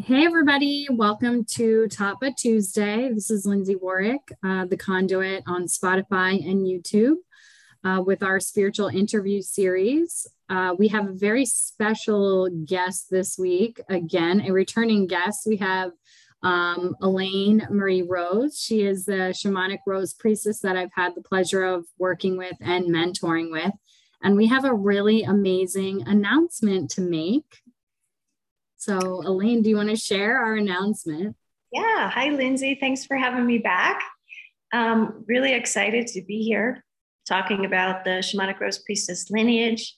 Hey, everybody. Welcome to Tattva Tuesday. This is Lindsay Warwick, uh, the conduit on Spotify and YouTube uh, with our spiritual interview series. Uh, we have a very special guest this week. Again, a returning guest. We have um, Elaine Marie Rose. She is the shamanic rose priestess that I've had the pleasure of working with and mentoring with. And we have a really amazing announcement to make. So, Elaine, do you want to share our announcement? Yeah. Hi, Lindsay. Thanks for having me back. Um, really excited to be here talking about the Shamanic Rose Priestess lineage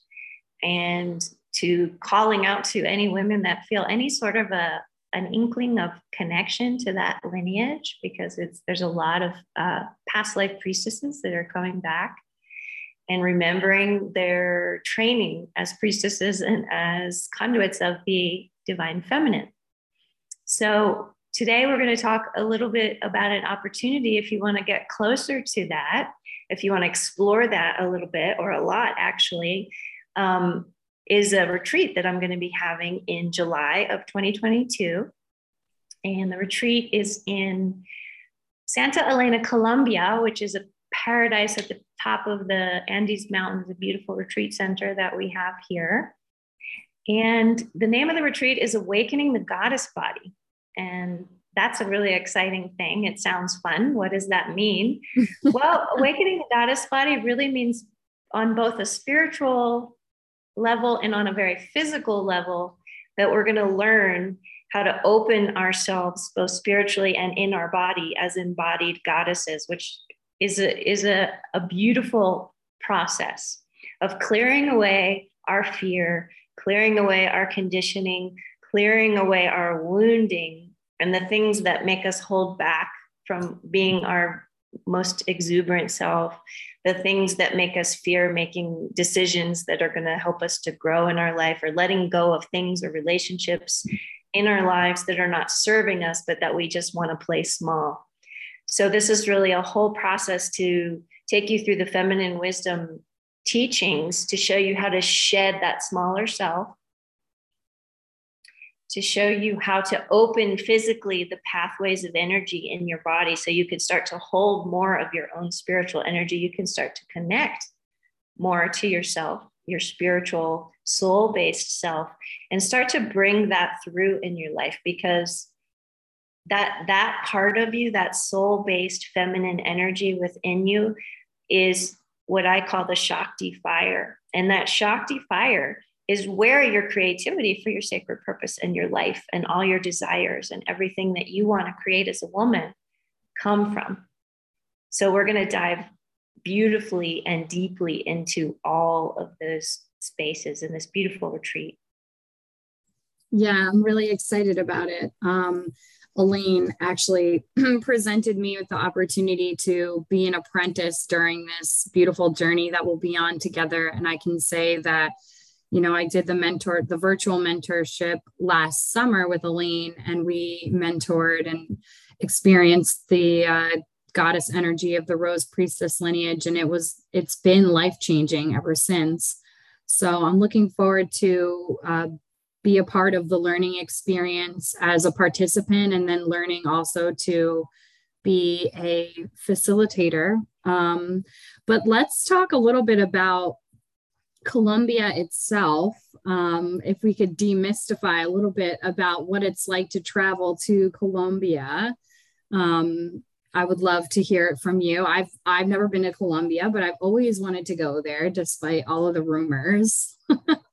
and to calling out to any women that feel any sort of a an inkling of connection to that lineage because it's there's a lot of uh, past life priestesses that are coming back and remembering their training as priestesses and as conduits of the divine feminine. So today we're going to talk a little bit about an opportunity if you want to get closer to that, if you want to explore that a little bit or a lot actually. Um, is a retreat that I'm going to be having in July of 2022. And the retreat is in Santa Elena, Colombia, which is a paradise at the top of the Andes Mountains, a beautiful retreat center that we have here. And the name of the retreat is Awakening the Goddess Body. And that's a really exciting thing. It sounds fun. What does that mean? well, awakening the goddess body really means on both a spiritual level and on a very physical level that we're going to learn how to open ourselves both spiritually and in our body as embodied goddesses which is a is a, a beautiful process of clearing away our fear clearing away our conditioning clearing away our wounding and the things that make us hold back from being our most exuberant self the things that make us fear making decisions that are going to help us to grow in our life or letting go of things or relationships in our lives that are not serving us, but that we just want to play small. So, this is really a whole process to take you through the feminine wisdom teachings to show you how to shed that smaller self to show you how to open physically the pathways of energy in your body so you can start to hold more of your own spiritual energy. You can start to connect more to yourself, your spiritual, soul based self, and start to bring that through in your life because that that part of you that soul based feminine energy within you is what i call the shakti fire and that shakti fire is where your creativity for your sacred purpose and your life and all your desires and everything that you want to create as a woman come from. So we're going to dive beautifully and deeply into all of those spaces in this beautiful retreat. Yeah, I'm really excited about it. Um, Elaine actually presented me with the opportunity to be an apprentice during this beautiful journey that we'll be on together. And I can say that you know, I did the mentor, the virtual mentorship last summer with Elaine, and we mentored and experienced the uh, goddess energy of the Rose Priestess lineage, and it was it's been life changing ever since. So I'm looking forward to uh, be a part of the learning experience as a participant, and then learning also to be a facilitator. Um, but let's talk a little bit about Colombia itself, um, if we could demystify a little bit about what it's like to travel to Colombia, um, I would love to hear it from you. I've I've never been to Colombia, but I've always wanted to go there, despite all of the rumors.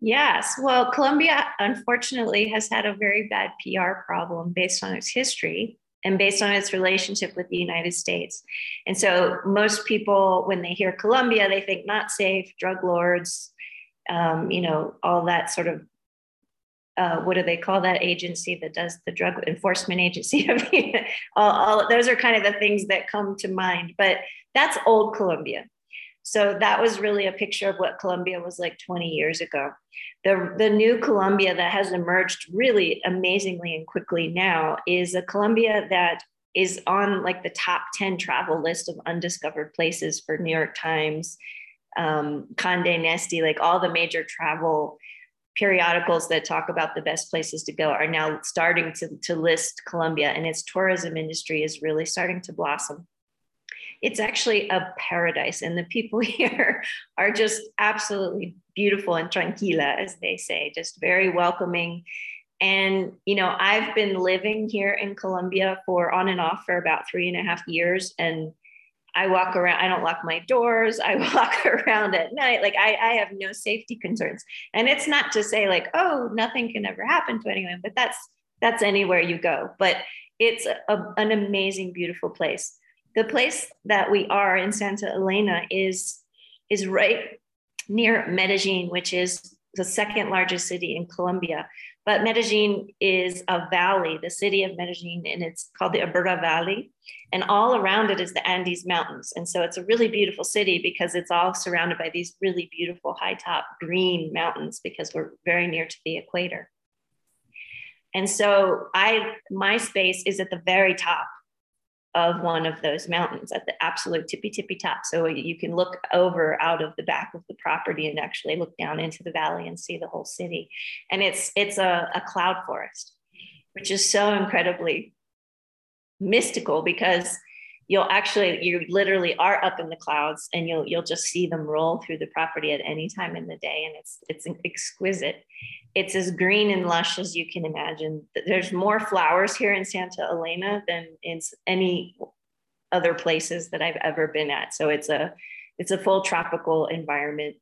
yes, well, Colombia unfortunately has had a very bad PR problem based on its history and based on its relationship with the United States. And so most people, when they hear Colombia, they think not safe, drug lords, um, you know, all that sort of. Uh, what do they call that agency that does the drug enforcement agency? all, all those are kind of the things that come to mind. But that's old Colombia. So that was really a picture of what Colombia was like 20 years ago. The, the new Colombia that has emerged really amazingly and quickly now is a Colombia that is on like the top 10 travel list of undiscovered places for New York Times, um, Conde Nast, like all the major travel periodicals that talk about the best places to go are now starting to, to list Colombia, and its tourism industry is really starting to blossom. It's actually a paradise, and the people here are just absolutely beautiful and tranquila, as they say, just very welcoming. And, you know, I've been living here in Colombia for on and off for about three and a half years. And I walk around, I don't lock my doors. I walk around at night. Like I, I have no safety concerns. And it's not to say like, oh, nothing can ever happen to anyone, but that's that's anywhere you go. But it's a, an amazing, beautiful place. The place that we are in Santa Elena is is right near Medellin, which is the second largest city in Colombia. But Medellin is a valley, the city of Medellin, and it's called the Aburrá Valley. And all around it is the Andes Mountains. And so it's a really beautiful city because it's all surrounded by these really beautiful high top green mountains because we're very near to the equator. And so I my space is at the very top of one of those mountains at the absolute tippy tippy top. So you can look over out of the back of the property and actually look down into the valley and see the whole city. And it's it's a, a cloud forest, which is so incredibly mystical because you'll actually you literally are up in the clouds and you'll you'll just see them roll through the property at any time in the day and it's it's exquisite it's as green and lush as you can imagine. There's more flowers here in santa elena than in any other places that i've ever been at. So it's a it's a full tropical environment.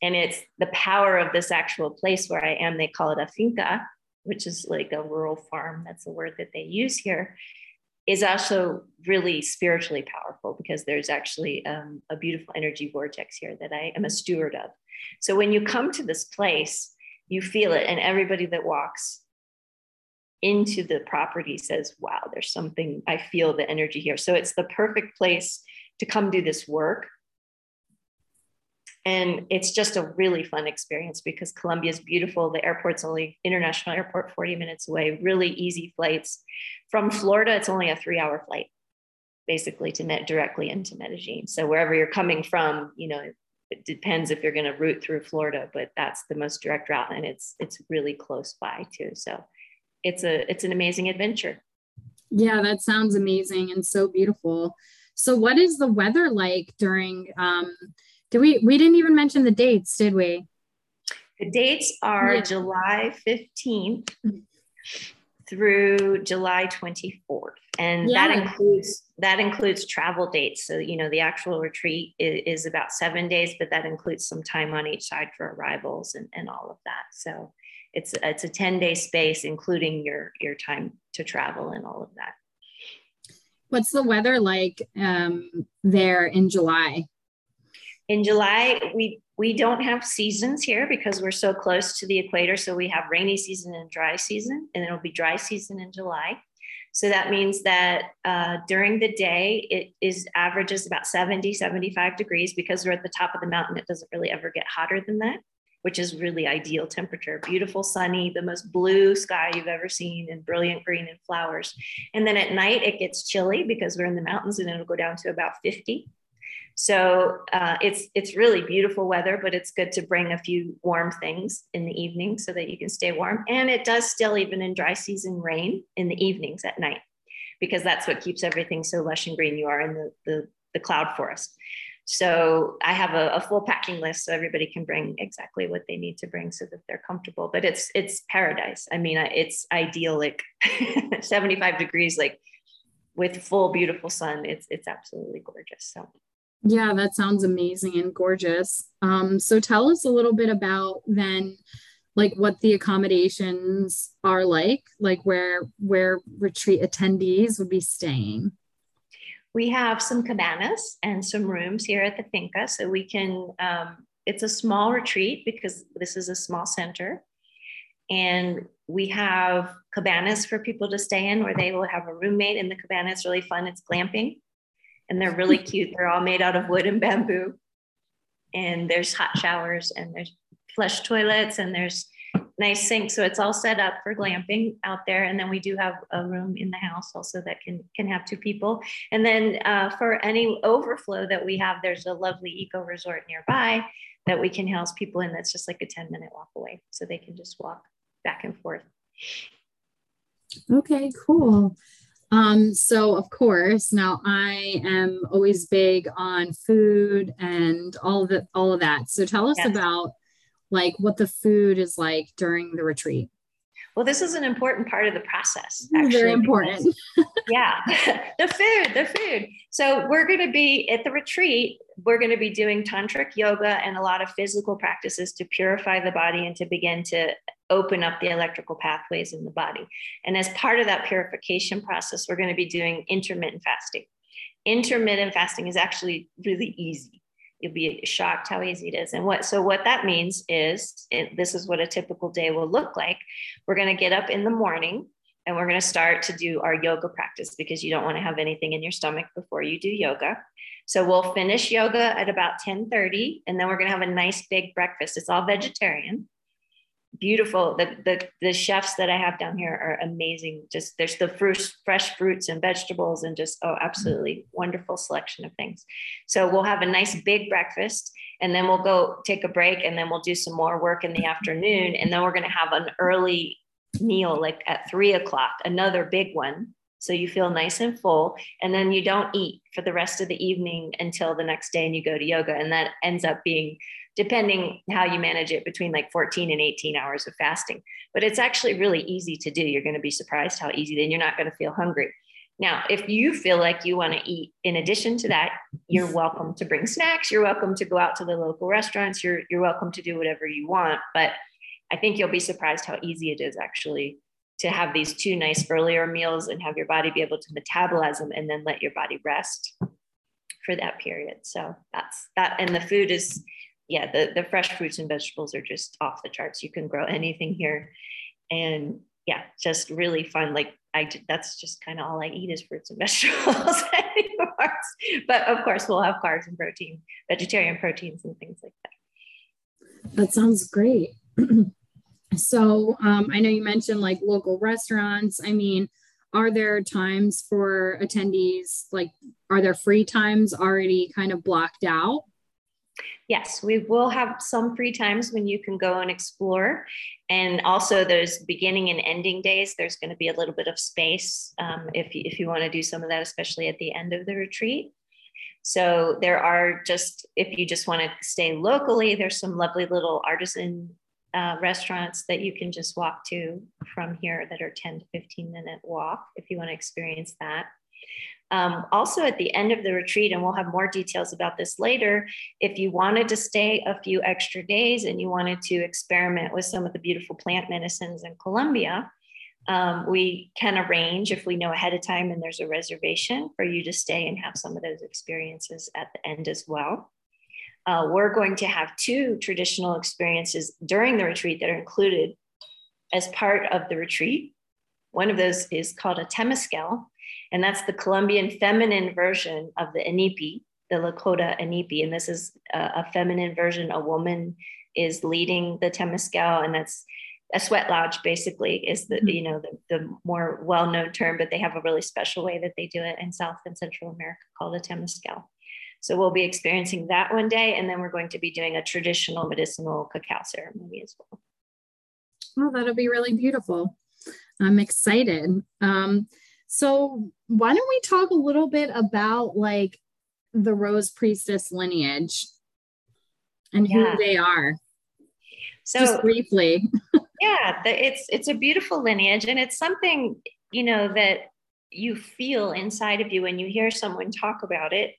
And it's the power of this actual place where i am they call it a finca which is like a rural farm. That's the word that they use here is also really spiritually powerful because there's actually um, a beautiful energy vortex here that I am a steward of. So when you come to this place, you feel it, and everybody that walks into the property says, Wow, there's something, I feel the energy here. So it's the perfect place to come do this work and it's just a really fun experience because Colombia is beautiful. The airport's only international airport 40 minutes away, really easy flights. From Florida, it's only a three hour flight, basically to directly into Medellin. So wherever you're coming from, you know, it depends if you're going to route through Florida, but that's the most direct route. And it's, it's really close by too. So it's a, it's an amazing adventure. Yeah, that sounds amazing and so beautiful. So what is the weather like during, um, did we we didn't even mention the dates, did we? The dates are yeah. July 15th through July 24th. And yeah. that includes that includes travel dates. So, you know, the actual retreat is, is, about seven days, but that includes some time on each side for arrivals and, and all of that. So it's it's a 10 day space, including your your time to travel and all of that. What's the weather like um, there in July? In July, we we don't have seasons here because we're so close to the equator. So we have rainy season and dry season, and it'll be dry season in July. So that means that uh, during the day, it is averages about 70, 75 degrees because we're at the top of the mountain. It doesn't really ever get hotter than that, which is really ideal temperature. Beautiful, sunny, the most blue sky you've ever seen, and brilliant green and flowers. And then at night, it gets chilly because we're in the mountains and it'll go down to about 50. So uh, it's it's really beautiful weather, but it's good to bring a few warm things in the evening so that you can stay warm. And it does still, even in dry season, rain in the evenings at night, because that's what keeps everything so lush and green. You are in the the, the cloud forest. So I have a, a, full packing list so everybody can bring exactly what they need to bring so that they're comfortable. But it's it's paradise. I mean, it's idyllic, 75 degrees, like with full beautiful sun. It's it's absolutely gorgeous. So yeah, that sounds amazing and gorgeous. Um, so tell us a little bit about then like what the accommodations are like, like where where retreat attendees would be staying. We have some cabanas and some rooms here at the finca, so we can. Um, it's a small retreat because this is a small center, and we have cabanas for people to stay in where they will have a roommate in the cabana. It's really fun. It's glamping and they're really cute. They're all made out of wood and bamboo. And there's hot showers and there's flush toilets and there's nice sinks. So it's all set up for glamping out there. And then we do have a room in the house also that can can have two people. And then uh, for any overflow that we have, there's a lovely eco resort nearby that we can house people in that's just like a 10 minute walk away. So they can just walk back and forth. Okay, cool. Um, so of course, now I am always big on food and all of it, all of that. So tell us yes. about like what the food is like during the retreat. Well, this is an important part of the process. Actually, Very important. yeah, the food, the food. So we're going to be at the retreat. We're going to be doing tantric yoga and a lot of physical practices to purify the body and to begin to open up the electrical pathways in the body. And as part of that purification process, we're going to be doing intermittent fasting. Intermittent fasting is actually really easy. You'll be shocked how easy it is. And what so what that means is it, this is what a typical day will look like. We're going to get up in the morning and we're going to start to do our yoga practice because you don't want to have anything in your stomach before you do yoga. So we'll finish yoga at about 10:30 and then we're going to have a nice big breakfast. It's all vegetarian beautiful. The, the, the chefs that I have down here are amazing. Just there's the fresh, fresh fruits and vegetables and just, oh, absolutely wonderful selection of things. So we'll have a nice big breakfast and then we'll go take a break and then we'll do some more work in the afternoon. And then we're going to have an early meal like at three o'clock, another big one. So you feel nice and full. And then you don't eat for the rest of the evening until the next day and you go to yoga. And that ends up being depending how you manage it between like 14 and 18 hours of fasting. But it's actually really easy to do. You're going to be surprised how easy, then you're not going to feel hungry. Now, if you feel like you want to eat in addition to that, you're welcome to bring snacks. You're welcome to go out to the local restaurants. You're, you're welcome to do whatever you want. But I think you'll be surprised how easy it is actually to have these two nice earlier meals and have your body be able to metabolize them and then let your body rest for that period. So that's that. And the food is yeah, the, the fresh fruits and vegetables are just off the charts. You can grow anything here. And yeah, just really fun. Like I, that's just kind of all I eat is fruits and vegetables anymore. But of course, we'll have carbs and protein, vegetarian proteins and things like that. That sounds great. so um, I know you mentioned like local restaurants. I mean, are there times for attendees? Like, are there free times already kind of blocked out? Yes, we will have some free times when you can go and explore. And also, those beginning and ending days, there's going to be a little bit of space um, if, if you want to do some of that, especially at the end of the retreat. So, there are just, if you just want to stay locally, there's some lovely little artisan uh, restaurants that you can just walk to from here that are 10 to 15 minute walk if you want to experience that. Um, also, at the end of the retreat, and we'll have more details about this later, if you wanted to stay a few extra days and you wanted to experiment with some of the beautiful plant medicines in Colombia, um, we can arrange if we know ahead of time and there's a reservation for you to stay and have some of those experiences at the end as well. Uh, we're going to have two traditional experiences during the retreat that are included as part of the retreat. One of those is called a temescal, and that's the Colombian feminine version of the Inipi, the Lakota Inipi. And this is a, a feminine version. A woman is leading the Temescal, and that's a sweat lodge basically is the mm-hmm. you know the, the more well-known term but they have a really special way that they do it in south and central america called a temescal so we'll be experiencing that one day and then we're going to be doing a traditional medicinal cacao ceremony as well well that'll be really beautiful i'm excited um, so, why don't we talk a little bit about like the Rose Priestess lineage and yeah. who they are? So, just briefly. yeah, it's it's a beautiful lineage, and it's something you know that you feel inside of you when you hear someone talk about it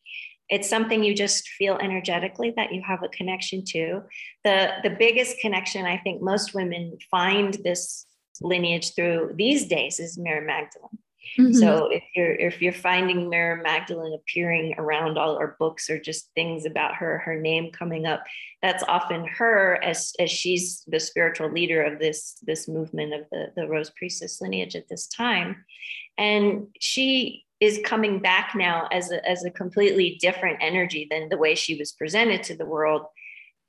it's something you just feel energetically that you have a connection to the the biggest connection i think most women find this lineage through these days is mary magdalene Mm-hmm. So if you're if you're finding Mary Magdalene appearing around all our books or just things about her, her name coming up, that's often her as as she's the spiritual leader of this this movement of the the Rose Priestess lineage at this time, and she is coming back now as a as a completely different energy than the way she was presented to the world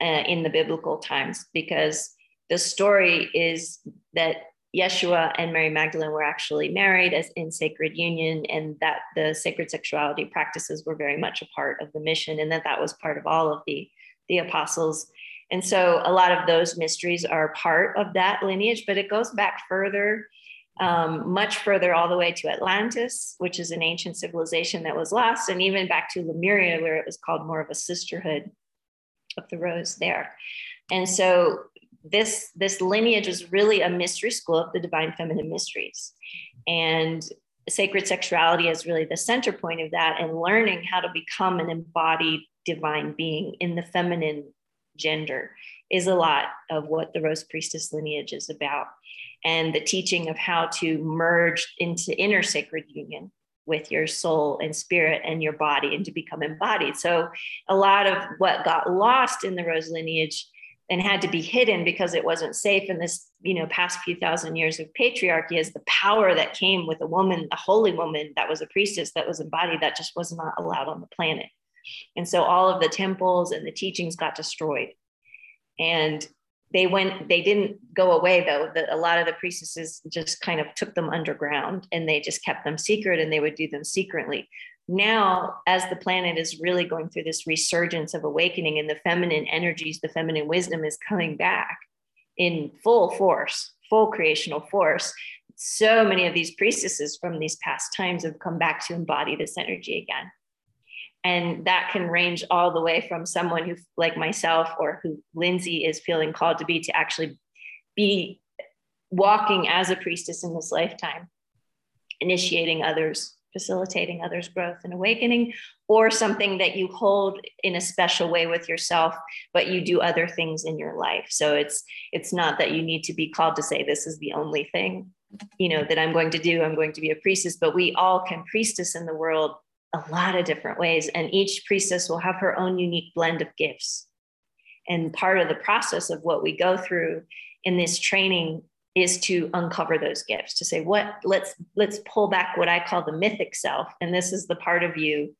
uh, in the biblical times because the story is that Yeshua and Mary Magdalene were actually married as in sacred union, and that the sacred sexuality practices were very much a part of the mission, and that that was part of all of the the apostles And so a lot of those mysteries are part of that lineage, but it goes back further, um, much further, all the way to Atlantis, which is an ancient civilization that was lost, and even back to Lemuria, where it was called more of a sisterhood of the rose there. And so this this lineage is really a mystery school of the divine feminine mysteries. And sacred sexuality is really the center point of that and learning how to become an embodied divine being in the feminine gender is a lot of what the rose priestess lineage is about. And the teaching of how to merge into inner sacred union with your soul and spirit and your body and to become embodied. So a lot of what got lost in the rose lineage and had to be hidden because it wasn't safe in this you know past few thousand years of patriarchy is the power that came with a woman a holy woman that was a priestess that was embodied that just was not allowed on the planet. And so all of the temples and the teachings got destroyed. And they went they didn't go away though. That a lot of the priestesses just kind of took them underground and they just kept them secret and they would do them secretly now as the planet is really going through this resurgence of awakening and the feminine energies the feminine wisdom is coming back in full force full creational force so many of these priestesses from these past times have come back to embody this energy again. And that can range all the way from someone who like myself or who lindsay is feeling called to be to actually be walking as a priestess in this lifetime initiating others facilitating others' growth and awakening, or something that you hold in a special way with yourself, but you do other things in your life. So it's it's not that you need to be called to say this is the only thing, you know, that I'm going to do. I'm going to be a priestess, but we all can priestess in the world a lot of different ways, and each priestess will have her own unique blend of gifts. And part of the process of what we go through in this training is to uncover those gifts to say what let's let's pull back what i call the mythic self. And this is the part of you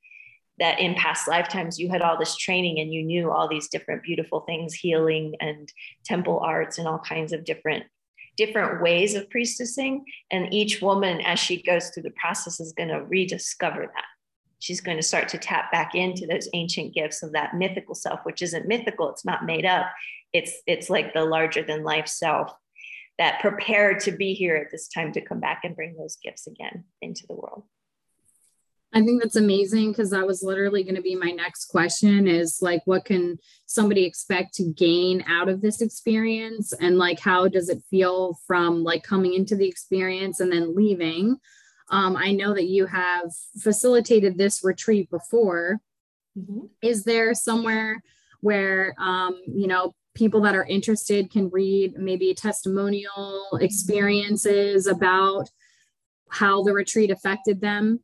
that in past lifetimes you had all this training and you knew all these different beautiful things healing and temple arts and all kinds of different different ways of priestessing. And each woman as she goes through the process is going to rediscover that. She's going to start to tap back into those ancient gifts of that mythical self which isn't mythical it's not made up. It's it's like the larger than life self that prepared to be here at this time to come back and bring those gifts again into the world. I think that's amazing because that was literally going to be my next question is like what can somebody expect to gain out of this experience and like how does it feel from like coming into the experience and then leaving um, I know that you have facilitated this retreat before. Mm-hmm. Is there somewhere where um, you know people that are interested can read maybe testimonial experiences about how the retreat affected them.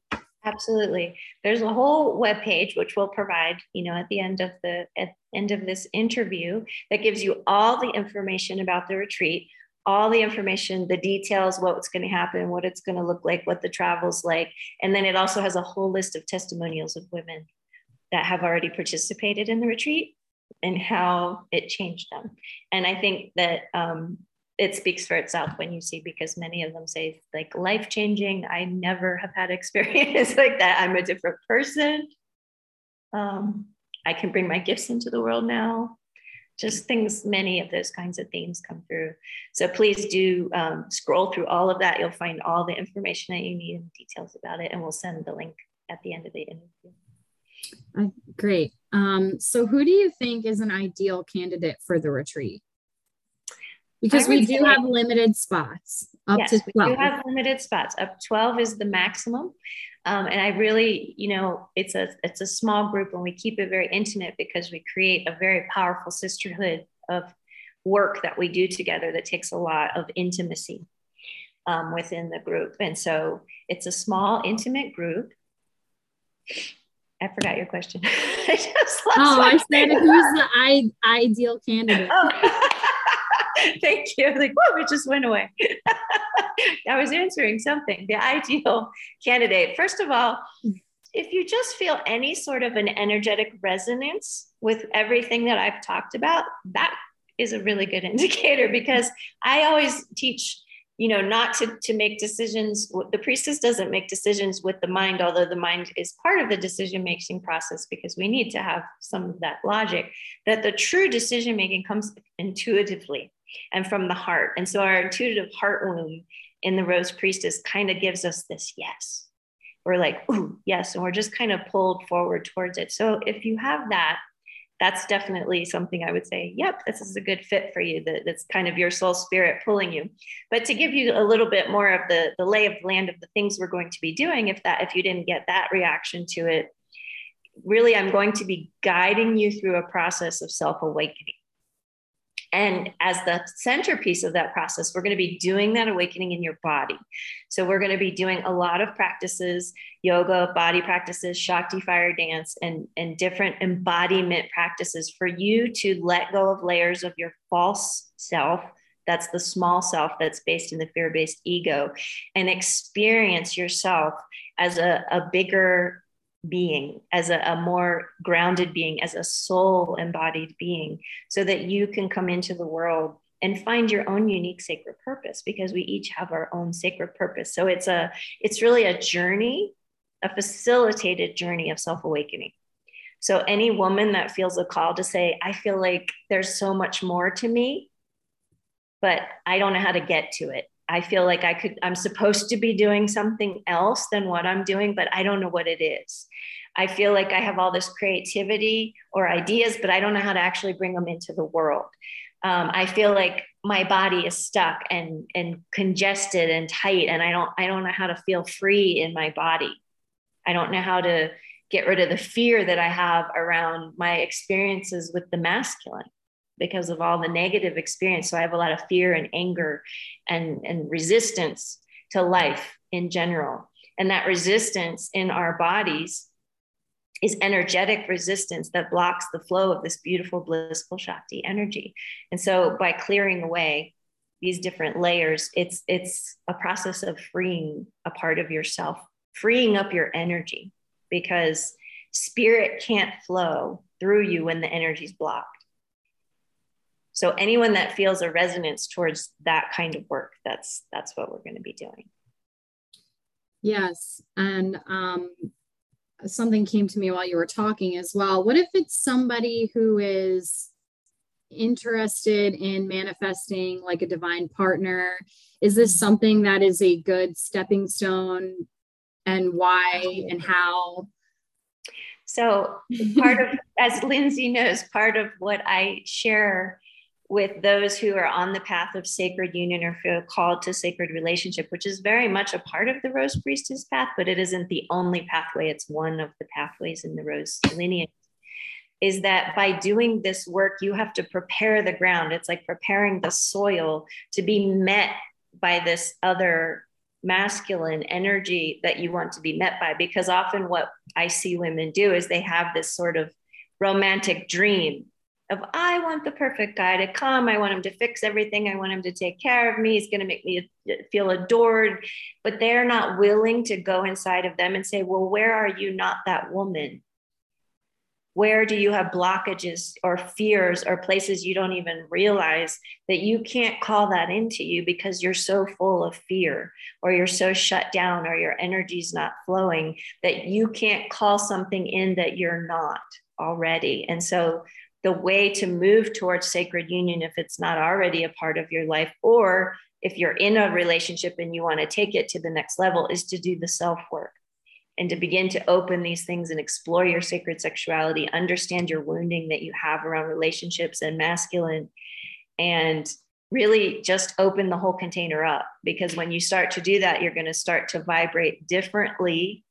Absolutely. There's a whole web page which we'll provide you know at the end of the at end of this interview that gives you all the information about the retreat all the information the details what's going to happen what it's going to look like what the travel's like. And then it also has a whole list of testimonials of women that have already participated in the retreat and how it changed them. And I think that um, it speaks for itself when you see, because many of them say, like, life changing. I never have had experience like that. I'm a different person. Um, I can bring my gifts into the world now. Just things, many of those kinds of themes come through. So please do um, scroll through all of that. You'll find all the information that you need and details about it. And we'll send the link at the end of the interview. Uh, great. Um, so, who do you think is an ideal candidate for the retreat? Because we do have limited spots up yes, to 12. We do have limited spots. Up 12 is the maximum. Um, and I really, you know, it's a it's a small group and we keep it very intimate because we create a very powerful sisterhood of work that we do together that takes a lot of intimacy um, within the group. And so it's a small, intimate group. I forgot your question. I just oh, I said who's the I- ideal candidate? Oh. Thank you. Like, whoa, it just went away. I was answering something. The ideal candidate. First of all, if you just feel any sort of an energetic resonance with everything that I've talked about, that is a really good indicator because I always teach you know not to to make decisions the priestess doesn't make decisions with the mind although the mind is part of the decision making process because we need to have some of that logic that the true decision making comes intuitively and from the heart. And so our intuitive heart womb in the rose priestess kind of gives us this yes. We're like ooh yes and we're just kind of pulled forward towards it. So if you have that that's definitely something I would say, yep, this is a good fit for you. That, that's kind of your soul spirit pulling you. But to give you a little bit more of the, the lay of the land of the things we're going to be doing, if that if you didn't get that reaction to it, really I'm going to be guiding you through a process of self-awakening. And as the centerpiece of that process, we're going to be doing that awakening in your body. So we're going to be doing a lot of practices, yoga, body practices, Shakti fire dance, and, and different embodiment practices for you to let go of layers of your false self. That's the small self that's based in the fear based ego and experience yourself as a, a bigger being, as a, a, more grounded being, as a soul embodied being, so that you can come into the world and find your own unique sacred purpose because we each have our own sacred purpose. So it's a it's really a journey, a facilitated journey of self-awakening. So any woman that feels a call to say, I feel like there's so much more to me, but I don't know how to get to it. I feel like I could, I'm supposed to be doing something else than what I'm doing, but I don't know what it is. I feel like I have all this creativity or ideas, but I don't know how to actually bring them into the world. Um, I feel like my body is stuck and and congested and tight, and I don't I don't know how to feel free in my body. I don't know how to get rid of the fear that I have around my experiences with the masculine because of all the negative experience. So I have a lot of fear and anger and, and resistance to life in general. And that resistance in our bodies is energetic resistance that blocks the flow of this beautiful, blissful Shakti energy. And so by clearing away these different layers, it's it's a process of freeing a part of yourself, freeing up your energy because spirit can't flow through you when the energy's blocked. So anyone that feels a resonance towards that kind of work, that's that's what we're going to be doing. Yes, and um, something came to me while you were talking as well. What if it's somebody who is interested in manifesting like a divine partner? Is this something that is a good stepping stone, and why and how? So part of, as Lindsay knows, part of what I share with those who are on the path of sacred union or feel called to sacred relationship, which is very much a part of the Rose Priestess path, but it isn't the only pathway. It's one of the pathways in the Rose lineage. Is that by doing this work, you have to prepare the ground. It's like preparing the soil to be met by this other masculine energy that you want to be met by. Because often what I see women do is they have this sort of romantic dream of I want the perfect guy to come. I want him to fix everything. I want him to take care of me. He's going to make me uh, feel adored. But they're not willing to go inside of them and say, Well, where are you not that woman? Where do you have blockages or fears or places you don't even realize that you can't call that into you because you're so full of fear or you're so shut down or your energy's not flowing that you can't call something in that you're not already? And so the way to move towards sacred union if it's not already a part of your life or if you're in a relationship and you want to take it to the next level is to do the self work and to begin to open these things and explore your sacred sexuality understand your wounding that you have around relationships and masculine and really just open the whole container up. Because when you start to do that you're going to start to vibrate differently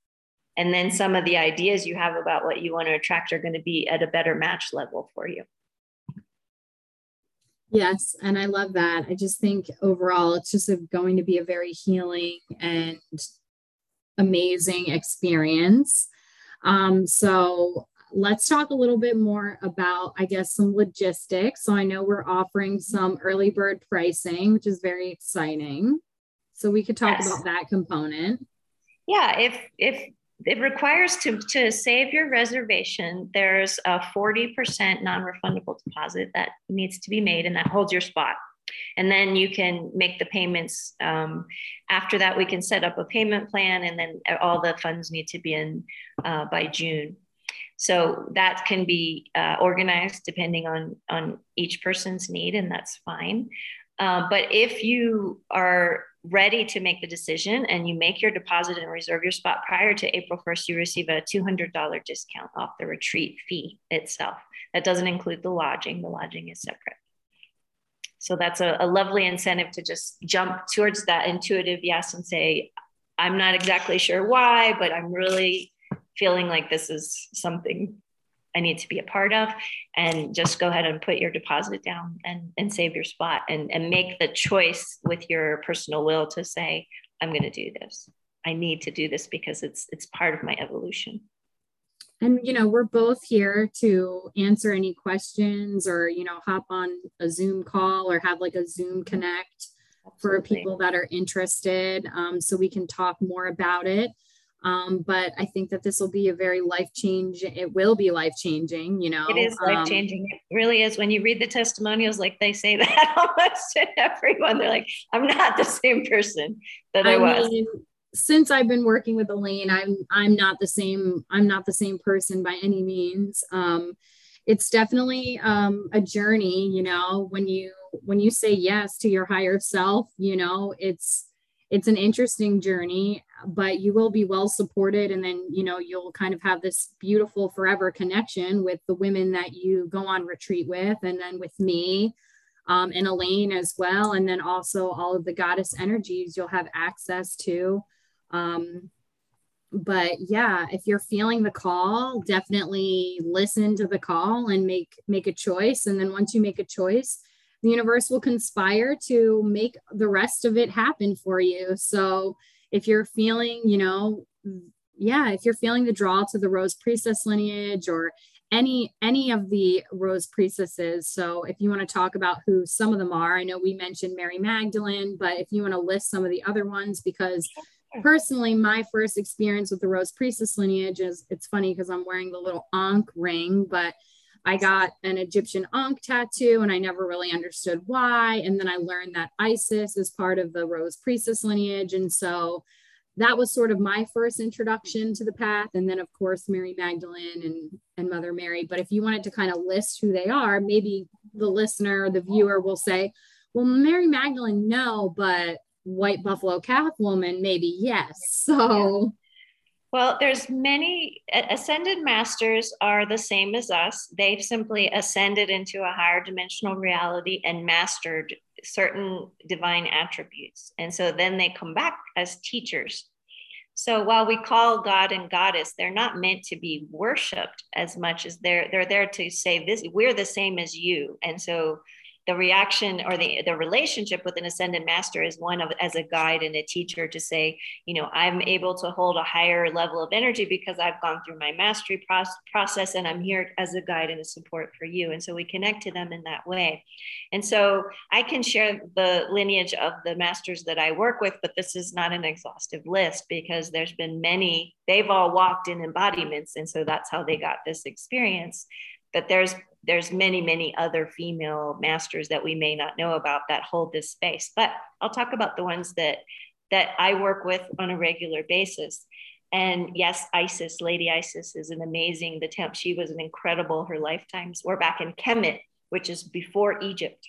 and then some of the ideas you have about what you want to attract are going to be at a better match level for you. Yes and i love that. I just think overall it's just a, going to be a very healing and amazing experience. Um, so let's talk a little bit more about i guess some logistics. So i know we're offering some early bird pricing which is very exciting. So we could talk yes. about that component. Yeah if if it requires to, to save your reservation, there's a 40% non refundable deposit that needs to be made, and that holds your spot. and then you can make the payments um, after that we can set up a payment plan and then all the funds need to be in uh, by june so that can be uh, organized depending on on each person's need and that's fine uh, but if you are ready to make the decision and you make your deposit and reserve your spot prior to April 1st, you receive a $200 discount off the retreat fee itself. That doesn't include the lodging, the lodging is separate. So that's a, a lovely incentive to just jump towards that intuitive yes and say, I'm not exactly sure why, but I'm really feeling like this is something I need to be a part of. And just go ahead and put your deposit down and, and save your spot and, and make the choice with your personal will to say, I'm going to do this. I need to do this because it's it's part of my evolution and you know we're both here to answer any questions or you know hop on a zoom call or have like a zoom connect Absolutely. for people that are interested um, so we can talk more about it um, but i think that this will be a very life change it will be life changing you know it is life changing um, it really is when you read the testimonials like they say that almost to everyone they're like i'm not the same person that i, I was mean, since I've been working with Elaine, I'm I'm not the same. I'm not the same person by any means. Um, it's definitely um, a journey. You know, when you when you say yes to your higher self, you know, it's it's an interesting journey, but you will be well supported, and then you know you'll kind of have this beautiful forever connection with the women that you go on retreat with, and then with me. Um, and Elaine as well. And then also all of the goddess energies you'll have access to. Um, but yeah, if you're feeling the call, definitely listen to the call and make make a choice. And then once you make a choice, the universe will conspire to make the rest of it happen for you. So if you're feeling, you know, yeah, if you're feeling the draw to the rose priestess lineage or any any of the rose priestesses so if you want to talk about who some of them are i know we mentioned mary magdalene but if you want to list some of the other ones because personally, my first experience with the Rose Priestess lineage is it's funny because I'm wearing the little Ankh ring, but I got an Egyptian Ankh tattoo and I never really understood why. And then I learned that Isis is part of the Rose Priestess lineage. And so that was sort of my first introduction to the path. And then, of course, Mary Magdalene and, and Mother Mary. But if you wanted to kind of list who they are, maybe the listener, the viewer will say, well, Mary Magdalene, no, but white buffalo calf woman maybe yes so well there's many ascended masters are the same as us. They've simply ascended into a higher dimensional reality and mastered certain divine attributes. And so then they come back as teachers. So while we call god and goddess they're not meant to be worshiped as much as they're they're there to say this we're the same as you. And so the reaction or the, the relationship with an ascended master is one of as a guide and a teacher to say you know i'm able to hold a higher level of energy because i've gone through my mastery process and i'm here as a guide and a support for you. And so we connect to them in that way. And so i can share the lineage of the masters that i work with but this is not an exhaustive list because there's been many they've all walked in embodiments. And so that's how they got this experience. But there's there's many many other female masters that we may not know about that hold this space. But i'll talk about the ones that that i work with on a regular basis. And yes isis lady isis is an amazing the temp she was an incredible her lifetimes we're back in kemet which is before egypt.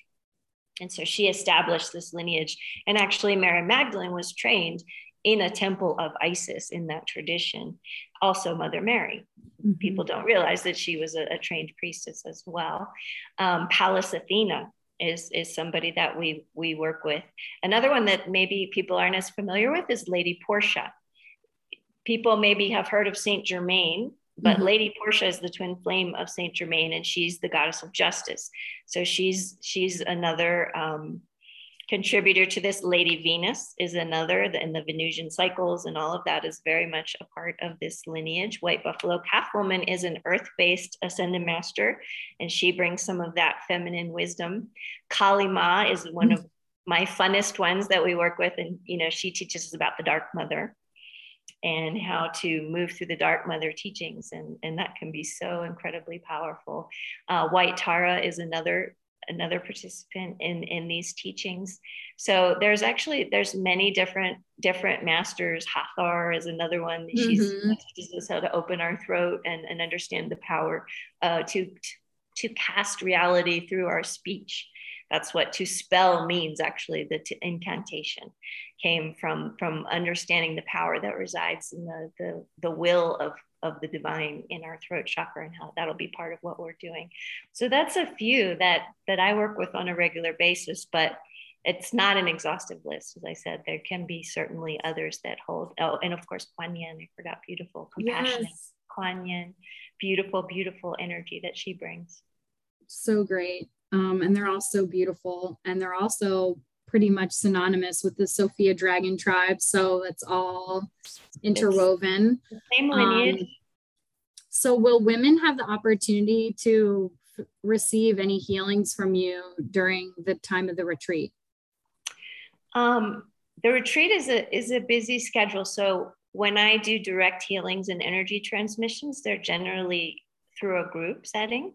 And so she established this lineage. And actually mary magdalene was trained in a temple of isis in that tradition also mother mary Mm-hmm. People don't realize that she was a, a trained priestess as well. Um, Pallas Athena is is somebody that we we work with. Another one that maybe people aren't as familiar with is Lady Portia. People maybe have heard of Saint Germain, but mm-hmm. Lady Portia is the twin flame of Saint Germain, and she's the goddess of justice. So she's she's another um, contributor to this lady venus is another in the venusian cycles and all of that is very much a part of this lineage. White buffalo calf woman is an earth-based ascended master and she brings some of that feminine wisdom. Kali ma is one of my funnest ones that we work with and you know she teaches us about the dark mother and how to move through the dark mother teachings and, and that can be so incredibly powerful. Uh, white tara is another another participant in in these teachings. So there's actually there's many different different masters. Hathor is another one. She's mm-hmm. teaches us how to open our throat and, and understand the power uh, to to cast reality through our speech. That's what to spell means actually the t- incantation came from from understanding the power that resides in the the, the will of of the divine in our throat chakra and how that'll be part of what we're doing. So that's a few that that i work with on a regular basis but it's not an exhaustive list. As i said there can be certainly others that hold. Oh and of course kuan yin i forgot beautiful compassionate yes. kuan yin beautiful beautiful energy that she brings. So great. Um, and they're all so beautiful and they're also pretty much synonymous with the Sophia dragon tribe. So it's all interwoven. same lineage. Um, so will women have the opportunity to f- receive any healings from you during the time of the retreat? Um, the retreat is a is a busy schedule. So when I do direct healings and energy transmissions, they're generally through a group setting.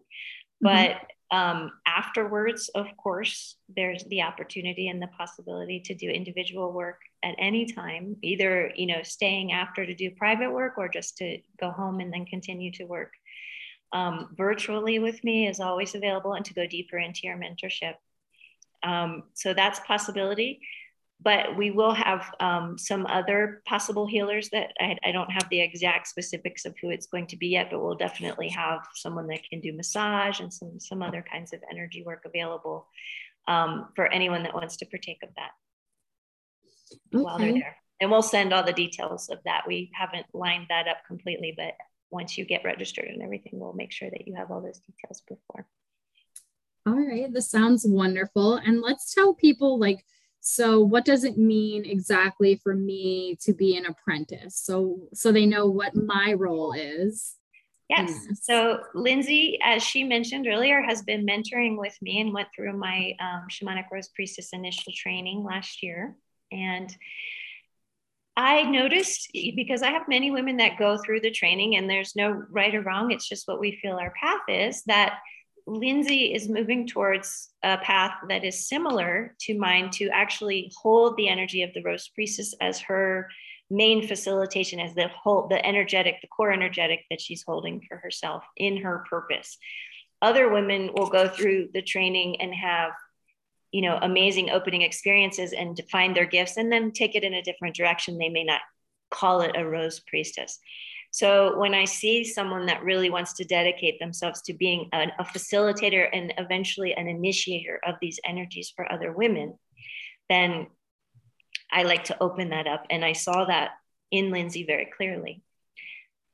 Mm-hmm. Um, afterwards, of course, there's the opportunity and the possibility to do individual work at any time, either you know staying after to do private work or just to go home and then continue to work. Um, virtually with me is always available, and to go deeper into your mentorship. Um, so that's possibility but we will have um, some other possible healers that I, I, don't have the exact specifics of who it's going to be yet, but we'll definitely have someone that can do massage and some, some other kinds of energy work available um, for anyone that wants to partake of that okay. while they're there. And we'll send all the details of that. We haven't lined that up completely, but once you get registered and everything, we'll make sure that you have all those details before. All right, this sounds wonderful. And let's tell people like, so what does it mean exactly for me to be an apprentice? So so they know what my role is. Yes. So Lindsay, as she mentioned earlier, has been mentoring with me and went through my um, shamanic rose priestess initial training last year. And I noticed because I have many women that go through the training, and there's no right or wrong, it's just what we feel our path is, that Lindsay is moving towards a path that is similar to mine to actually hold the energy of the Rose Priestess as her main facilitation, as the whole, the energetic, the core energetic that she's holding for herself in her purpose. Other women will go through the training and have, you know, amazing opening experiences and define their gifts and then take it in a different direction. They may not call it a Rose Priestess. So when I see someone that really wants to dedicate themselves to being an, a facilitator and eventually an initiator of these energies for other women, then I like to open that up. And I saw that in Lindsay very clearly.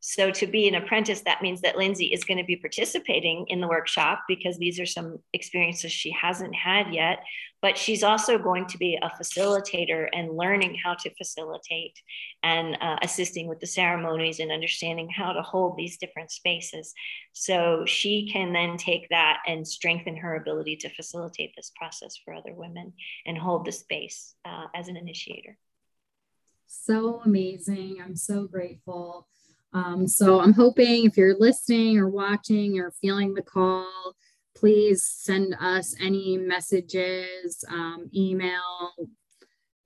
So to be an apprentice, that means that Lindsay is going to be participating in the workshop because these are some experiences she hasn't had yet. But she's also going to be a facilitator and learning how to facilitate and uh, assisting with the ceremonies and understanding how to hold these different spaces. So she can then take that and strengthen her ability to facilitate this process for other women and hold the space uh, as an initiator. So amazing. I'm so grateful. Um, so I'm hoping if you're listening or watching or feeling the call, please send us any messages, um, email,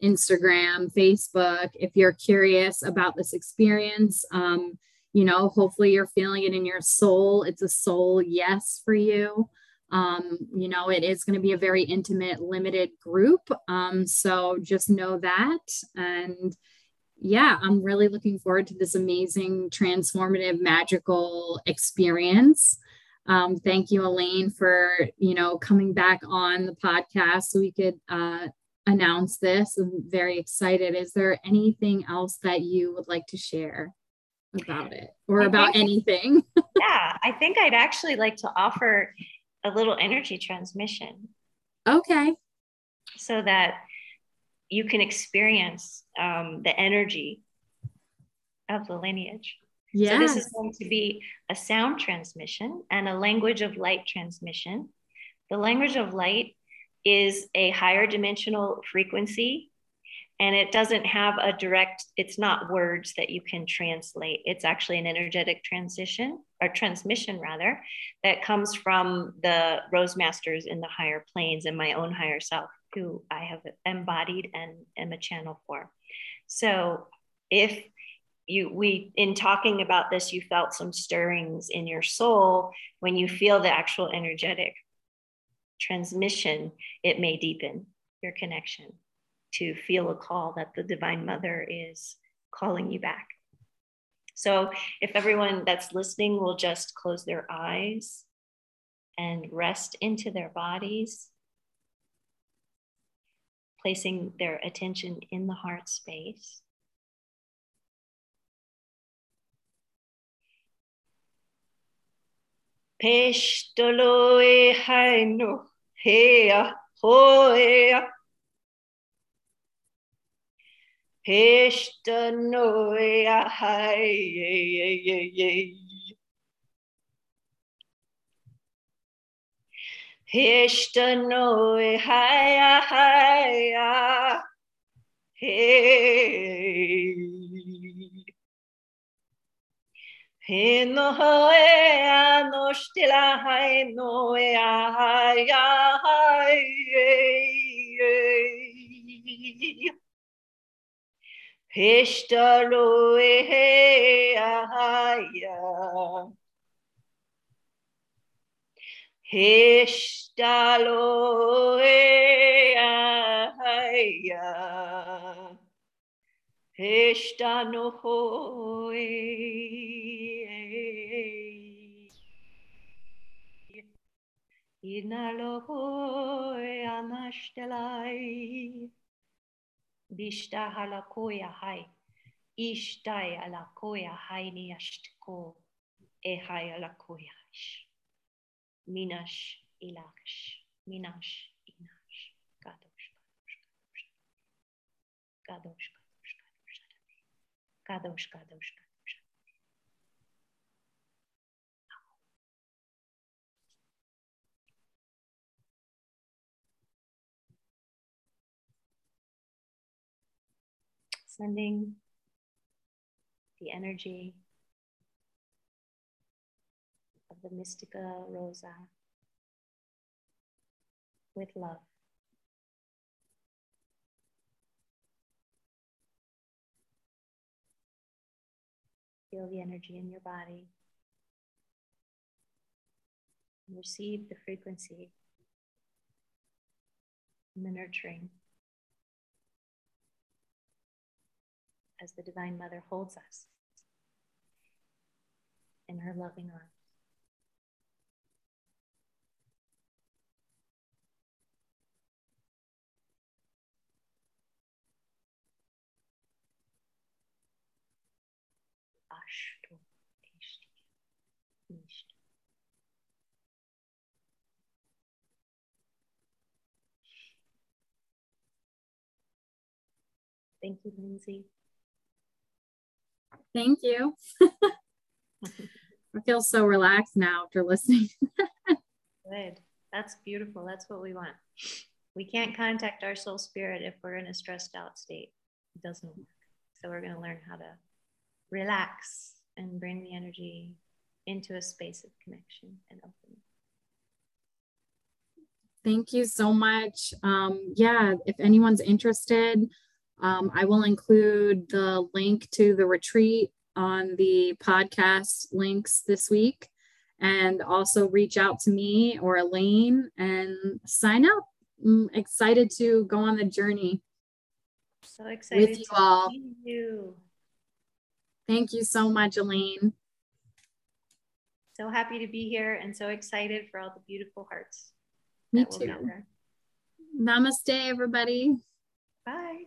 Instagram, Facebook. If you're curious about this experience, um, you know, hopefully you're feeling it in your soul. It's a soul yes for you. Um, you know, it is going to be a very intimate, limited group. Um, so just know that. And yeah, I'm really looking forward to this amazing, transformative, magical experience. Um, thank you, Elaine, for you know coming back on the podcast so we could uh, announce this. I'm very excited. Is there anything else that you would like to share about it or I about think, anything? yeah, I think I'd actually like to offer a little energy transmission. Okay. So that you can experience um, the energy of the lineage. Yes. So this is going to be a sound transmission and a language of light transmission. The language of light is a higher dimensional frequency and it doesn't have a direct it's not words that you can translate it's actually an energetic transition or transmission rather, that comes from the Rose Masters in the higher planes and my own higher self, who I have embodied and am a channel for. So if you we in talking about this you felt some stirrings in your soul when you feel the actual energetic transmission it may deepen your connection to feel a call that the divine mother is calling you back so if everyone that's listening will just close their eyes and rest into their bodies placing their attention in the heart space hea hoea. Peshtano e a hai e e e e. Peshtano e hai a hai a. Hey. He no hae a no stila hai no e a hai a hai He Hishtaloeya. Hishtanohoe. Inalohoe anashtelai. Bishtahalakoya hai. Ishtai alakoya hai niyashtko. Ehai alakoya hai. Minash ilash. Minash inash. Kadosh, kadosh, kadosh. Kadosh, kadosh, kadosh. Kadosh, kadosh, sending the energy the Mystica Rosa with love. Feel the energy in your body. Receive the frequency and the nurturing. as the Divine Mother holds us in her loving arms. Thank you, Lindsay. Thank you. I feel so relaxed now after listening. Good. That's beautiful. That's what we want. We can't contact our soul spirit if we're in a stressed out state. It doesn't work. So we're going to learn how to relax and bring the energy into a space of connection and openness. Thank you so much. Um, yeah, if anyone's interested, um, I will include the link to the retreat on the podcast links this week and also reach out to me or Elaine and sign up. I'm excited to go on the journey. So excited with you all. You. Thank you so much, Elaine. So happy to be here and so excited for all the beautiful hearts. Me too. Namaste, everybody. Bye.